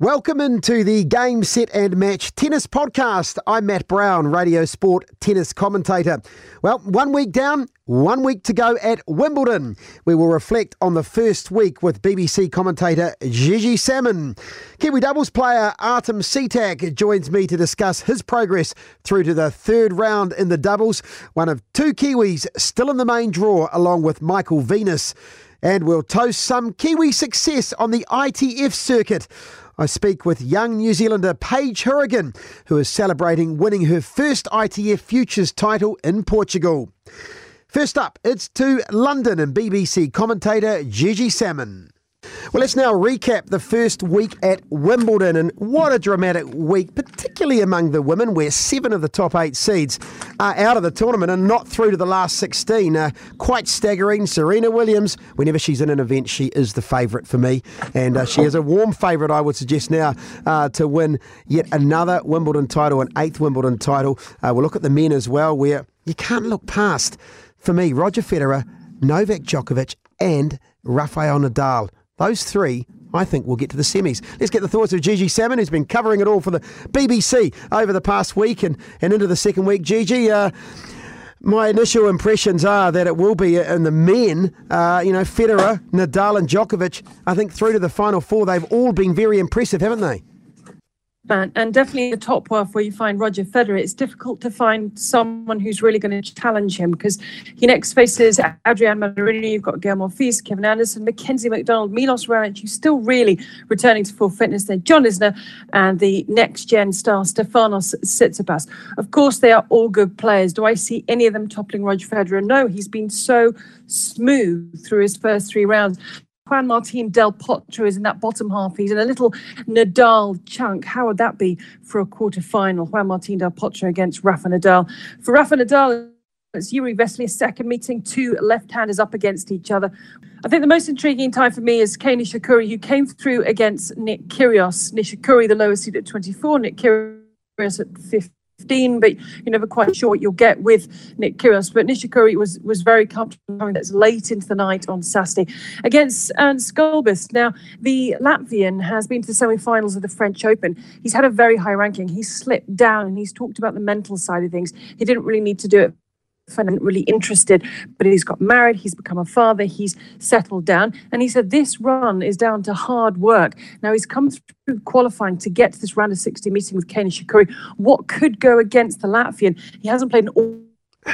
Welcome into the Game, Set and Match Tennis Podcast. I'm Matt Brown, Radio Sport tennis commentator. Well, one week down, one week to go at Wimbledon. We will reflect on the first week with BBC commentator Gigi Salmon. Kiwi doubles player Artem Sitak joins me to discuss his progress through to the third round in the doubles. One of two Kiwis still in the main draw, along with Michael Venus. And we'll toast some Kiwi success on the ITF circuit. I speak with young New Zealander Paige Hourigan, who is celebrating winning her first ITF Futures title in Portugal. First up, it's to London and BBC commentator Gigi Salmon. Well, let's now recap the first week at Wimbledon. And what a dramatic week, particularly among the women, where seven of the top eight seeds are out of the tournament and not through to the last 16. Uh, quite staggering. Serena Williams, whenever she's in an event, she is the favourite for me. And uh, she is a warm favourite, I would suggest now, uh, to win yet another Wimbledon title, an eighth Wimbledon title. Uh, we'll look at the men as well, where you can't look past, for me, Roger Federer, Novak Djokovic, and Rafael Nadal. Those three, I think, will get to the semis. Let's get the thoughts of Gigi Salmon, who's been covering it all for the BBC over the past week and, and into the second week. Gigi, uh, my initial impressions are that it will be in the men, uh, you know, Federer, Nadal, and Djokovic. I think through to the final four, they've all been very impressive, haven't they? And, and definitely the top half where you find Roger Federer, it's difficult to find someone who's really going to challenge him because he next faces Adrian Mannarino, you've got Gael Monfils, Kevin Anderson, Mackenzie McDonald, Milos Raonic, who's still really returning to full fitness there, John Isner, and the next gen star Stefanos Tsitsipas. Of course, they are all good players. Do I see any of them toppling Roger Federer? No, he's been so smooth through his first three rounds. Juan Martin Del Potro is in that bottom half. He's in a little Nadal chunk. How would that be for a quarter final? Juan Martin Del Potro against Rafa Nadal. For Rafa Nadal, it's Jiri Vesely's second meeting, two left-handers up against each other. I think the most intriguing time for me is Kei Nishikori, who came through against Nick Kyrgios. Nishikori, the lowest seed at 24, Nick Kyrgios at 50. 15, but you're never quite sure what you'll get with Nick Kyrgios. But Nishikori was was very comfortable. That's late into the night on Saturday against Ernst Gulbis. Now, the Latvian has been to the semi-finals of the French Open. He's had a very high ranking. He's slipped down and he's talked about the mental side of things. He didn't really need to do it really interested, but he's got married, he's become a father, he's settled down. And he said this run is down to hard work. Now he's come through qualifying to get to this round of 60 meeting with Kei Nishikori. What could go against the Latvian? He hasn't played an all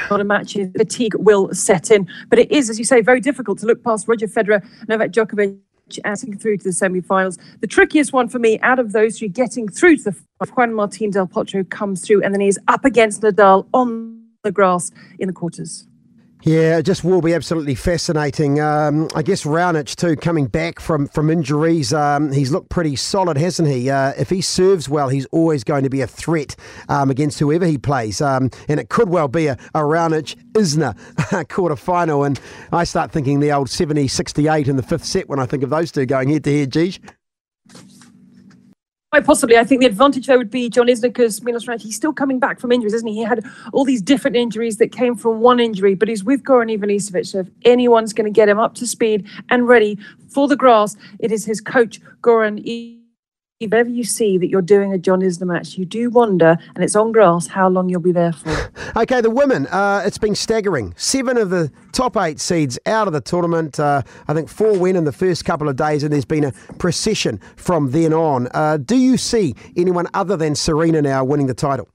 lot of matches. Fatigue will set in. But it is, as you say, very difficult to look past Roger Federer, Novak Djokovic, and through to the semi-finals. The trickiest one for me out of those three, getting through to the Juan Martin Del Potro comes through, and then he's up against Nadal on the grass in the quarters. Yeah, it just will be absolutely fascinating. Um, I guess Raonic too, coming back from from injuries, um, he's looked pretty solid, hasn't he? Uh, if he serves well, he's always going to be a threat um, against whoever he plays, um, and it could well be a, a Raonic Isner quarter final. And I start thinking the old 70-68 in the fifth set when I think of those two going head to head. Geez. Quite possibly. I think the advantage there would be John Isner because Milos Raonic, he's still coming back from injuries, isn't he? He had all these different injuries that came from one injury, but he's with Goran Ivanisevic. So if anyone's going to get him up to speed and ready for the grass, it is his coach, Goran if ever you see that you're doing a John Isner match, you do wonder, and it's on grass, how long you'll be there for. okay, the women, uh, it's been staggering. Seven of the top eight seeds out of the tournament. Uh, I think four win in the first couple of days, and there's been a procession from then on. Uh, do you see anyone other than Serena now winning the title?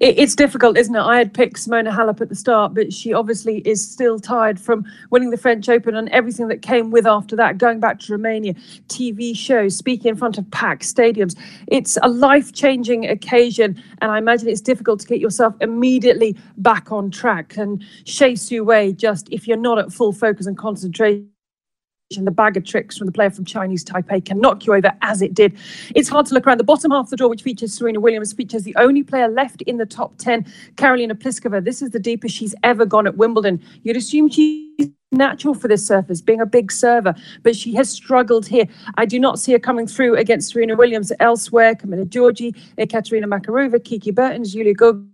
It, it's difficult, isn't it? I had picked Simona Halep at the start, but she obviously is still tired from winning the French Open and everything that came with after that, going back to Romania, TV shows, speaking in front of packed stadiums. It's a life changing occasion, and I imagine it's difficult to get yourself immediately back on track. And Hsieh Su-wei, just if you're not at full focus and concentration, and the bag of tricks from the player from Chinese Taipei can knock you over as it did. It's hard to look around. The bottom half of the draw, which features Serena Williams, features the only player left in the top 10, Karolina Pliskova. This is the deepest she's ever gone at Wimbledon. You'd assume she's natural for this surface, being a big server, but she has struggled here. I do not see her coming through against Serena Williams elsewhere. Camila Giorgi, Ekaterina Makarova, Kiki Bertens, Julia Gogo,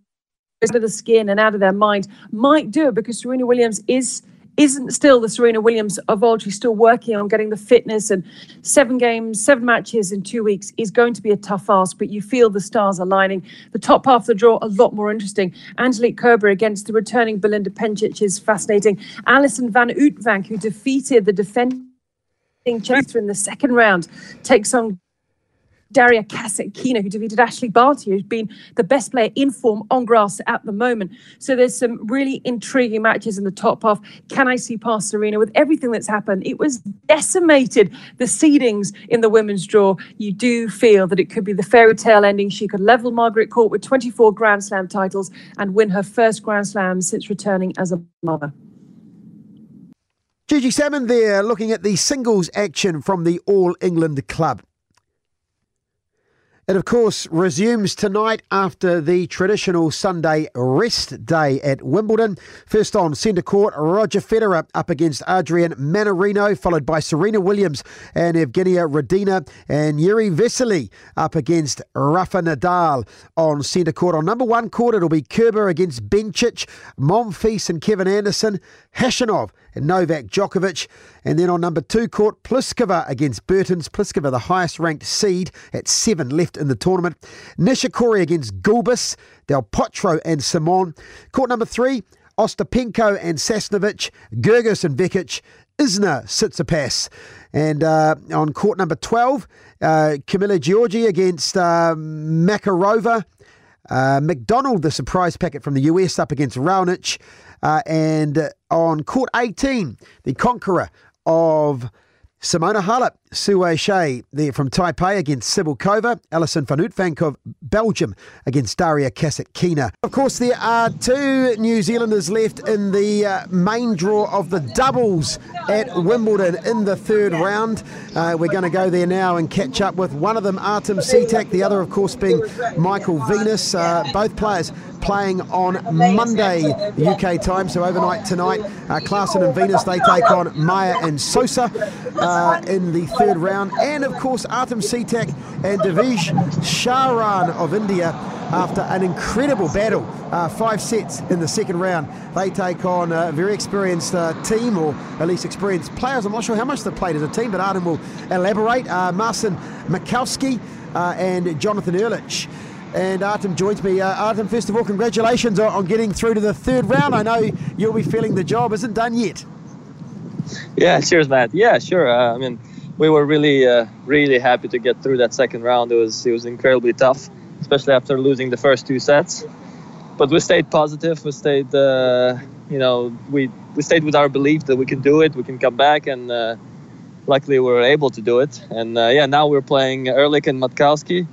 the skin and out of their mind might do it because Serena Williams is isn't still the Serena Williams of old. She's still working on getting the fitness and seven games, seven matches in two weeks is going to be a tough ask, but you feel the stars aligning. The top half of the draw, a lot more interesting. Angelique Kerber against the returning Belinda Bencic is fascinating. Alison Van Uytvanck, who defeated the defending Chaser in the second round, takes on Daria Kasatkina, who defeated Ashleigh Barty, who's been the best player in form on grass at the moment. So there's some really intriguing matches in the top half. Can I see past Serena with everything that's happened? It was decimated, the seedings in the women's draw. You do feel that it could be the fairy tale ending. She could level Margaret Court with 24 Grand Slam titles and win her first Grand Slam since returning as a mother. Gigi Salmon there looking at the singles action from the All England Club. It, of course, resumes tonight after the traditional Sunday rest day at Wimbledon. First on centre court, Roger Federer up against Adrian Mannarino, followed by Serena Williams and Evgenia Rodina, and Jiri Vesely up against Rafa Nadal on centre court. On number one court, it'll be Kerber against Bencic, Monfils and Kevin Anderson, Khachanov and Novak Djokovic. And then on number two court, Pliskova against Bertens. Pliskova, the highest ranked seed at seven left in the tournament. Nishikori against Gulbis, Del Potro and Simon. Court number three, Ostapenko and Sasnovich, Goerges and Vekic, Isner Tsitsipas. And uh, on court number 12, uh, Camila Giorgi against uh, Makarova. Uh, McDonald, the surprise packet from the US, up against Raonic. Uh, and on court 18, the conqueror of Simona Halep, Sue Shea there from Taipei against Cibulkova, Alison van Uytvanck of Belgium against Daria Kasatkina. Of course, there are two New Zealanders left in the uh, main draw of the doubles at Wimbledon in the third round. Uh, we're going to go there now and catch up with one of them, Artem Sitak, the other, of course, being Michael Venus. Uh, both players playing on Monday UK time, so overnight tonight. Uh, and Venus, they take on Mayer and Sousa uh, in the third round. And of course, Artem Sitak and Divij Sharan of India after an incredible battle, uh, five sets in the second round. They take on a very experienced uh, team, or at least experienced players. I'm not sure how much they've played as a team, but Artem will elaborate. Uh, Marcin Matkowski uh, and Jonathan Erlich and Artem joins me. Uh, Artem, first of all, congratulations on, on, getting through to the third round. I know you'll be feeling the job isn't done yet. Yeah, cheers, Matt. Yeah, sure. Uh, I mean, we were really, uh, really happy to get through that second round. It was, it was incredibly tough, especially after losing the first two sets. But we stayed positive. We stayed, uh, you know, we we stayed with our belief that we can do it. We can come back, and uh, luckily we were able to do it. And uh, yeah, now we're playing Erlich and Matkowski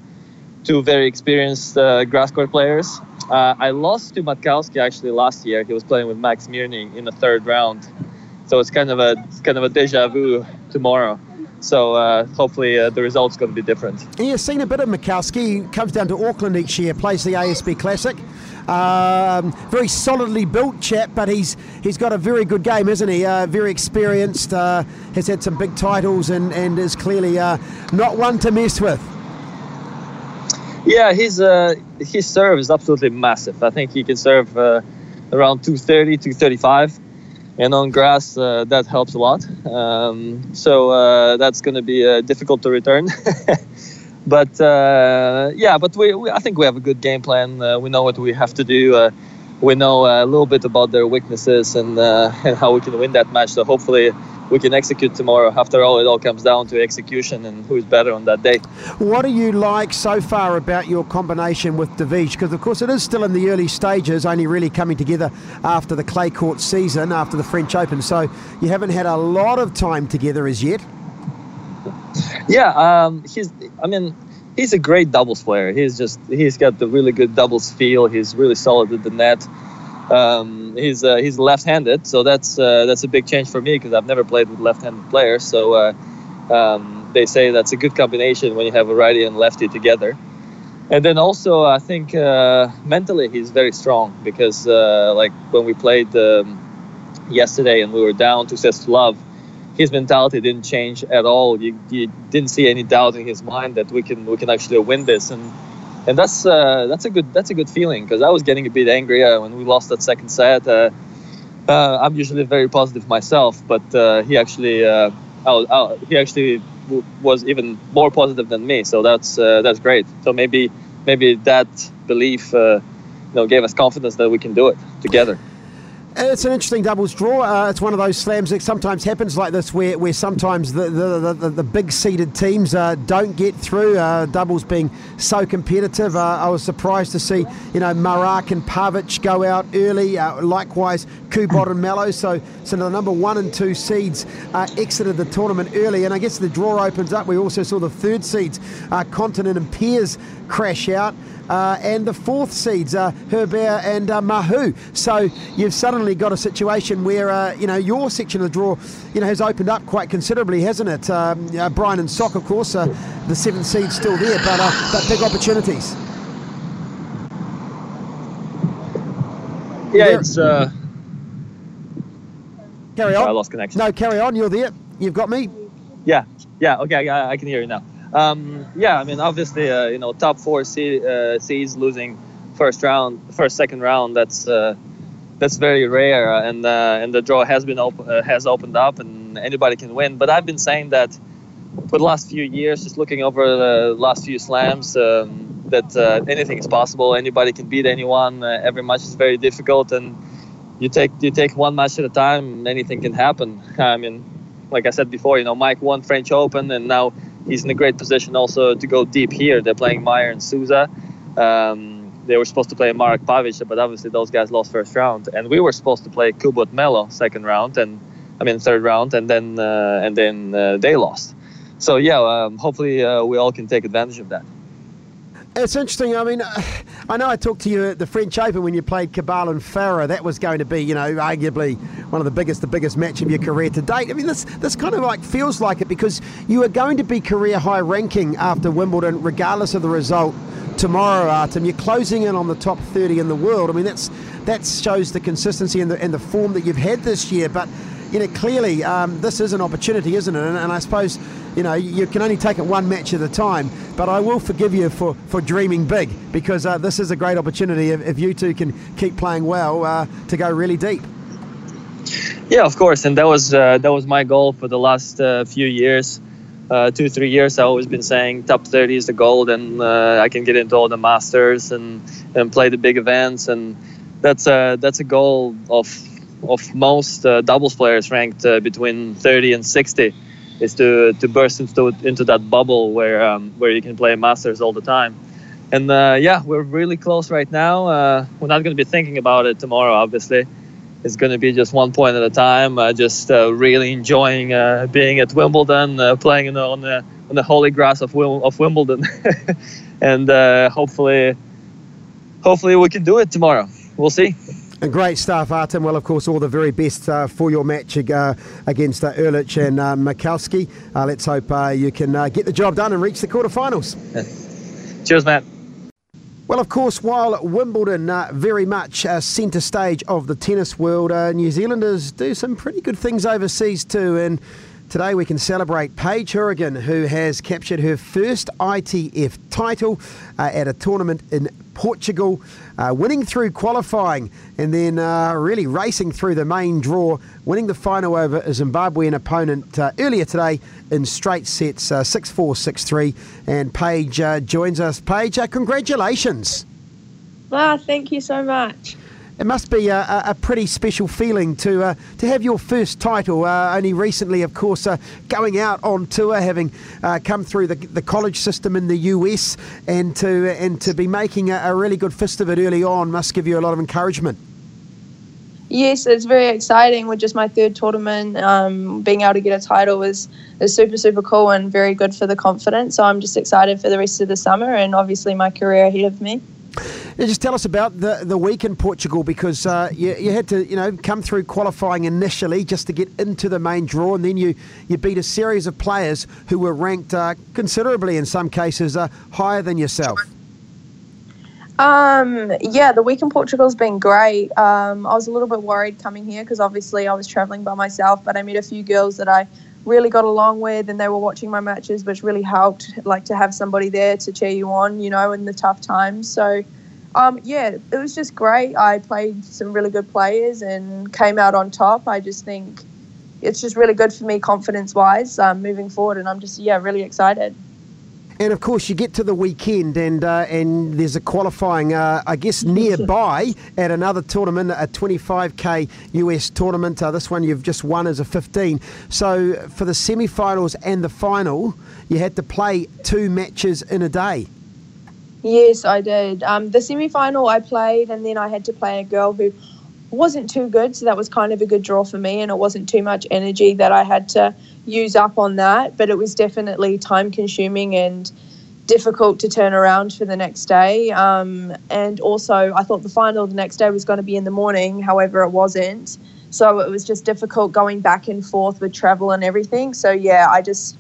two very experienced uh, grass court players. Uh, I lost to Matkowski actually last year. He was playing with Max Mirnyi in the third round, so it's kind of a kind of a deja vu tomorrow. So uh, hopefully uh, the result's going to be different. You've seen a bit of Matkowski. Comes down to Auckland each year, plays the ASB Classic. Um, very solidly built chap, but he's he's got a very good game, isn't he? Uh, very experienced, uh, has had some big titles, and, and is clearly uh, not one to mess with. Yeah, his uh, his serve is absolutely massive. I think he can serve uh, around 230, 235, and on grass uh, that helps a lot. Um, so uh, that's going to be uh, difficult to return. but uh, yeah, but we, we, I think we have a good game plan. we know what we have to do. we know a little bit about their weaknesses and and how we can win that match. So hopefully we can execute tomorrow. After all, it all comes down to execution and who's better on that day. What do you like so far about your combination with Divij? Because, of course, it is still in the early stages, only really coming together after the clay court season, after the French Open. So you haven't had a lot of time together as yet. Yeah, um, he's, I mean, he's a great doubles player. He's just, he's got the really good doubles feel. He's really solid at the net. Um, he's uh, he's left-handed, so that's uh, that's a big change for me because I've never played with left-handed players. So uh, um, they say that's a good combination when you have a righty and lefty together. And then also, I think uh, mentally he's very strong because uh, like when we played um, yesterday and we were down two sets to love, his mentality didn't change at all. You, you didn't see any doubt in his mind that we can we can actually win this and and that's uh, that's a good that's a good feeling because I was getting a bit angry uh, when we lost that second set. Uh, uh, I'm usually very positive myself, but uh, he actually uh, I'll, I'll, he actually w- was even more positive than me. So that's that's great. So maybe maybe that belief you know gave us confidence that we can do it together. It's an interesting doubles draw. Uh, it's one of those slams that sometimes happens like this, where, where sometimes the the, the, the big seeded teams uh, don't get through. Uh, doubles being so competitive, uh, I was surprised to see you know Marach and Pavic go out early. Uh, likewise, Kubot and Melo. So so the number one and two seeds uh, exited the tournament early, and I guess the draw opens up. We also saw the third seeds, Kontinen and Peers, crash out uh, and the fourth seeds, uh, Herbert and uh, Mahut. So you've suddenly got a situation where uh, you know your section of the draw, you know, has opened up quite considerably, hasn't it? Um, Bryan and Sock, of course, uh, the seventh seed still there, but uh, but big opportunities. Yeah, it's. Uh... Carry on. I lost connection. No, carry on. You're there. You've got me. Yeah, yeah. Okay, yeah, I can hear you now. Um, yeah, I mean, obviously, uh, you know, top four seed, uh, seeds losing first round, first second round. That's uh, that's very rare, and uh, and the draw has been op- uh, has opened up, and anybody can win. But I've been saying that for the last few years, just looking over the last few slams, um, that uh, anything is possible. Anybody can beat anyone. every match is very difficult, and you take you take one match at a time, anything can happen. I mean, like I said before, you know, Mike won French Open, and now he's in a great position also to go deep here. They're playing Mayer and Sousa. Um, they were supposed to play Marach Pavic, but obviously those guys lost first round, and we were supposed to play Kubot Melo second round, and I mean third round, and then uh, and then uh, they lost. So yeah, um, hopefully uh, we all can take advantage of that. It's interesting. I mean, I know I talked to you at the French Open when you played Cabal and Farah. That was going to be, you know, arguably one of the biggest, the biggest match of your career to date. I mean, this this kind of like feels like it because you are going to be career high ranking after Wimbledon, regardless of the result tomorrow, Artem. You're closing in on the top 30 in the world. I mean, that's that shows the consistency and the and the form that you've had this year. But you know, clearly um, this is an opportunity, isn't it? And, and, I suppose, you know, you can only take it one match at a time. But I will forgive you for, for dreaming big because uh, this is a great opportunity if, if, you two can keep playing well uh, to go really deep. Yeah, of course, and that was uh, that was my goal for the last uh, few years. Uh, two three years, I've always been saying top 30 is the goal, and uh, I can get into all the masters and and play the big events, and that's a that's a goal of of most uh, doubles players ranked uh, between 30 and 60 is to to burst into into that bubble where um, where you can play masters all the time. And uh, yeah, we're really close right now. Uh, we're not going to be thinking about it tomorrow, obviously. It's going to be just one point at a time. Uh, just uh, really enjoying being at Wimbledon, playing on the on the holy grass of of Wimbledon, and hopefully, hopefully we can do it tomorrow. We'll see. And great stuff, Artem. Well, of course, all the very best uh, for your match uh, against uh, Erlich and uh, Matkowski. Uh, let's hope uh, you can uh, get the job done and reach the quarterfinals. Cheers, Matt. Well, of course, while Wimbledon very much centre stage of the tennis world, New Zealanders do some pretty good things overseas too. And Today we can celebrate Paige Hourigan, who has captured her first ITF title uh, at a tournament in Portugal, uh, winning through qualifying and then uh, really racing through the main draw, winning the final over a Zimbabwean opponent uh, earlier today in straight sets, uh, 6 4, 6 3. And Paige uh, joins us. Paige, congratulations. Wow, thank you so much. It must be a, a pretty special feeling to uh, to have your first title. Uh, only recently, of course, uh, going out on tour, having uh, come through the, the college system in the US, and to and to be making a, a, really good fist of it early on must give you a lot of encouragement. Yes, it's very exciting. With just my third tournament, um, being able to get a title is is super super cool and very good for the confidence. So I'm just excited for the rest of the summer and obviously my career ahead of me. Just tell us about the, the week in Portugal because uh, you, you had to you know come through qualifying initially just to get into the main draw, and then you, you beat a series of players who were ranked uh, considerably in some cases uh, higher than yourself. Um, yeah, the week in Portugal's been great. Um, I was a little bit worried coming here because obviously I was traveling by myself, but I met a few girls that I really got along with and they were watching my matches which really helped like to have somebody there to cheer you on you know in the tough times so Um, yeah, it was just great. I played some really good players and came out on top. I just think it's just really good for me confidence wise um, moving forward, and I'm just yeah really excited. And of course, you get to the weekend, and uh, and there's a qualifying, uh, I guess, nearby at another tournament, a 25k US tournament. Uh, this one you've just won as a 15. So for the semi-finals and the final, you had to play two matches in a day. Yes, I did. Um, the semi final I played, and then I had to play a girl who wasn't too good, so that was kind of a good draw for me, and it wasn't too much energy that I had to use up on that, but it was definitely time consuming and difficult to turn around for the next day. Um, and also, I thought the final the next day was going to be in the morning, however, it wasn't. So it was just difficult going back and forth with travel and everything. So, yeah, I just,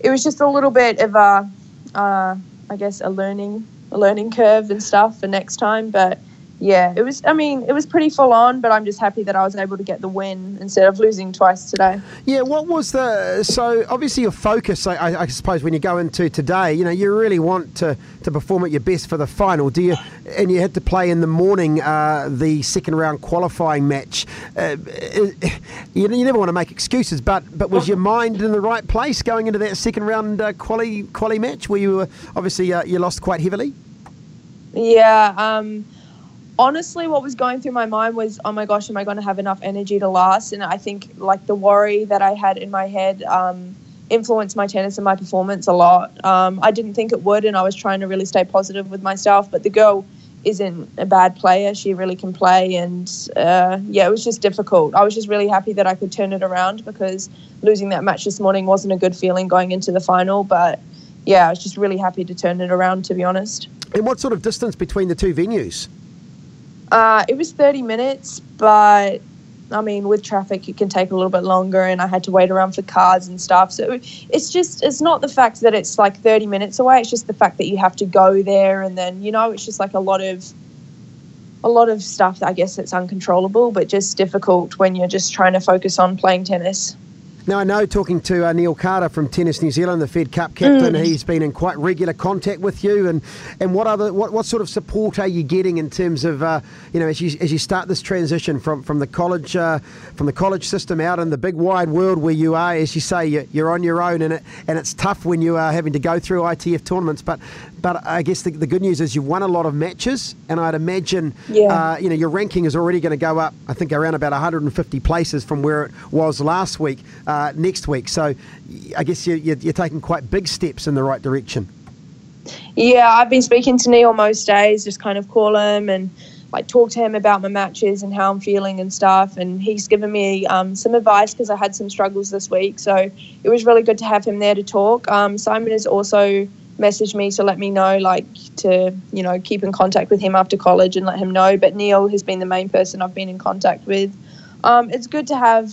it was just a little bit of a, uh, I guess, a learning, a learning curve and stuff for next time. But yeah, it was. I mean, it was pretty full on, but I'm just happy that I was able to get the win instead of losing twice today. Yeah, what was the so obviously your focus? I, I suppose when you go into today, you know, you really want to to perform at your best for the final. Do you? And you had to play in the morning uh, the second round qualifying match. Uh, you, you never want to make excuses, but but was your mind in the right place going into that second round uh, quali quali match where you were obviously uh, you lost quite heavily? Yeah. Um, honestly, what was going through my mind was, oh my gosh, am I going to have enough energy to last? And I think like the worry that I had in my head um, influenced my tennis and my performance a lot. Um, I didn't think it would, and I was trying to really stay positive with myself. But the girl isn't a bad player; she really can play, and uh, yeah, it was just difficult. I was just really happy that I could turn it around because losing that match this morning wasn't a good feeling going into the final, but. Yeah, I was just really happy to turn it around, to be honest. And what sort of distance between the two venues? Uh, it was 30 minutes, but I mean, with traffic, it can take a little bit longer, and I had to wait around for cars and stuff. So it's just, it's not the fact that it's like 30 minutes away. It's just the fact that you have to go there, and then you know, it's just like a lot of, a lot of stuff. I guess it's uncontrollable, but just difficult when you're just trying to focus on playing tennis. Now, I know talking to uh, Neil Carter from Tennis New Zealand, the Fed Cup captain, mm. he's been in quite regular contact with you. And, and what other what, what sort of support are you getting in terms of uh, you know as you as you start this transition from from the college uh, from the college system out in the big wide world where you are, as you say, you're, you're on your own, and it and it's tough when you are having to go through ITF tournaments. But but I guess the, the good news is you've won a lot of matches, and I'd imagine yeah. uh, you know your ranking is already going to go up. I think around about 150 places from where it was last week, uh, next week. So I guess you're, you're taking quite big steps in the right direction. Yeah, I've been speaking to Neil most days, just kind of call him and like talk to him about my matches and how I'm feeling and stuff. And he's given me um, some advice because I had some struggles this week. So it was really good to have him there to talk. Um, Simon is also messaged me to let me know, like to you know keep in contact with him after college and let him know. But Neil has been the main person I've been in contact with. Um, it's good to have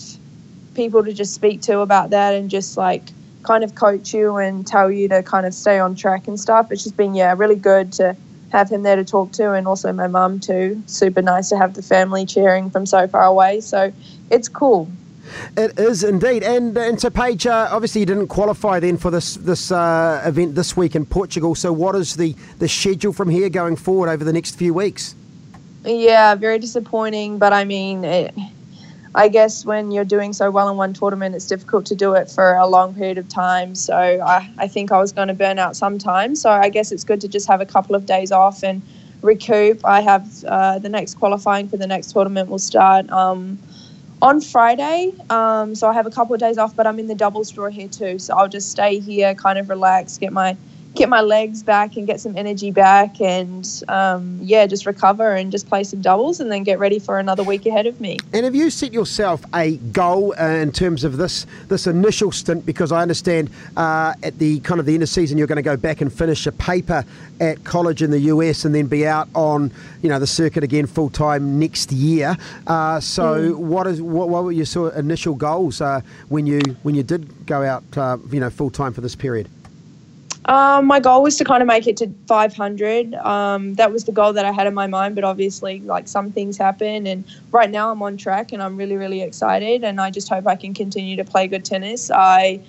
people to just speak to about that and just like kind of coach you and tell you to kind of stay on track and stuff. It's just been yeah really good to have him there to talk to and also my mum too. Super nice to have the family cheering from so far away. So it's cool. It is indeed, and and so Paige, uh, obviously you didn't qualify then for this this uh, event this week in Portugal. So what is the the schedule from here going forward over the next few weeks? Yeah, very disappointing, but I mean. It, I guess when you're doing so well in one tournament, it's difficult to do it for a long period of time. So I, I think I was going to burn out sometime. So I guess it's good to just have a couple of days off and recoup. I have uh, the next qualifying for the next tournament will start um, on Friday. Um, so I have a couple of days off, but I'm in the doubles draw here too. So I'll just stay here, kind of relax, get my get my legs back and get some energy back and um, yeah just recover and just play some doubles and then get ready for another week ahead of me. And have you set yourself a goal uh, in terms of this this initial stint? Because i understand uh, at the kind of the end of season you're going to go back and finish a paper at college in the us and then be out on you know the circuit again full time next year. Uh, so mm. what is what, what, were your sort of initial goals uh, when you when you did go out uh, you know full time for this period um, my goal was to kind of make it to 500. Um, that was the goal that I had in my mind, but obviously, like some things happen. And right now, I'm on track, and I'm really, really excited. And I just hope I can continue to play good tennis. I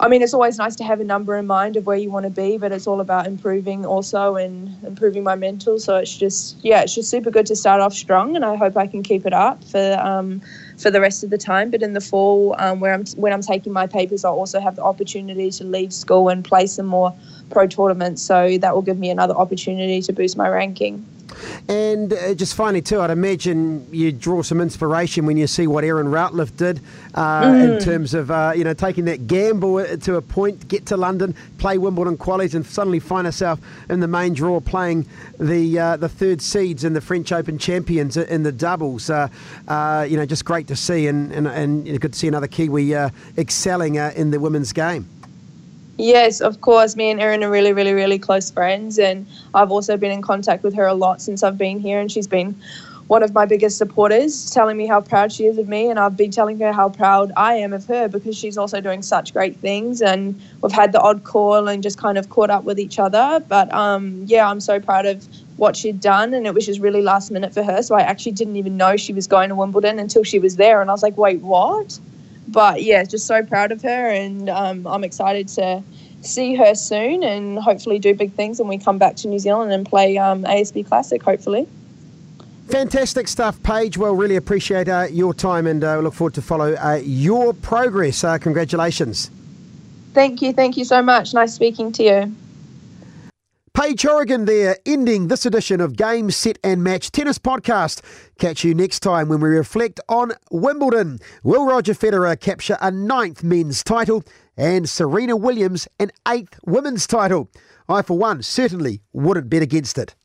I mean, it's always nice to have a number in mind of where you want to be, but it's all about improving also and improving my mental. So it's just, yeah, it's just super good to start off strong, and I hope I can keep it up for um, for the rest of the time. But in the fall, um, where I'm when I'm taking my papers, I'll also have the opportunity to leave school and play some more pro tournaments. So that will give me another opportunity to boost my ranking. And uh, just finally, too, I'd imagine you draw some inspiration when you see what Erin Routliffe did uh, mm. in terms of uh, you know taking that gamble to a point, get to London, play Wimbledon qualies, and suddenly find herself in the main draw playing the uh, the third seeds in the French Open champions in the doubles. Uh, uh, you know, just great to see, and and, and good to see another Kiwi excelling in the women's game. Yes, of course. Me and Erin are really, really, really close friends, and I've also been in contact with her a lot since I've been here, and she's been one of my biggest supporters, telling me how proud she is of me, and I've been telling her how proud I am of her because she's also doing such great things, and we've had the odd call and just kind of caught up with each other. But um, yeah, I'm so proud of what she'd done, and it was just really last minute for her. So I actually didn't even know she was going to Wimbledon until she was there, and I was like, wait, what? But yeah, just so proud of her, and um, I'm excited to see her soon and hopefully do big things when we come back to New Zealand and play um, ASB Classic, hopefully. Fantastic stuff, Paige. Well, really appreciate uh, your time and uh, look forward to follow uh, your progress. Uh, congratulations. Thank you. Thank you so much. Nice speaking to you. Paige Hourigan there, ending this edition of Game, Set and Match Tennis Podcast. Catch you next time when we reflect on Wimbledon. Will Roger Federer capture a ninth men's title and Serena Williams an eighth women's title? I, for one, certainly wouldn't bet against it.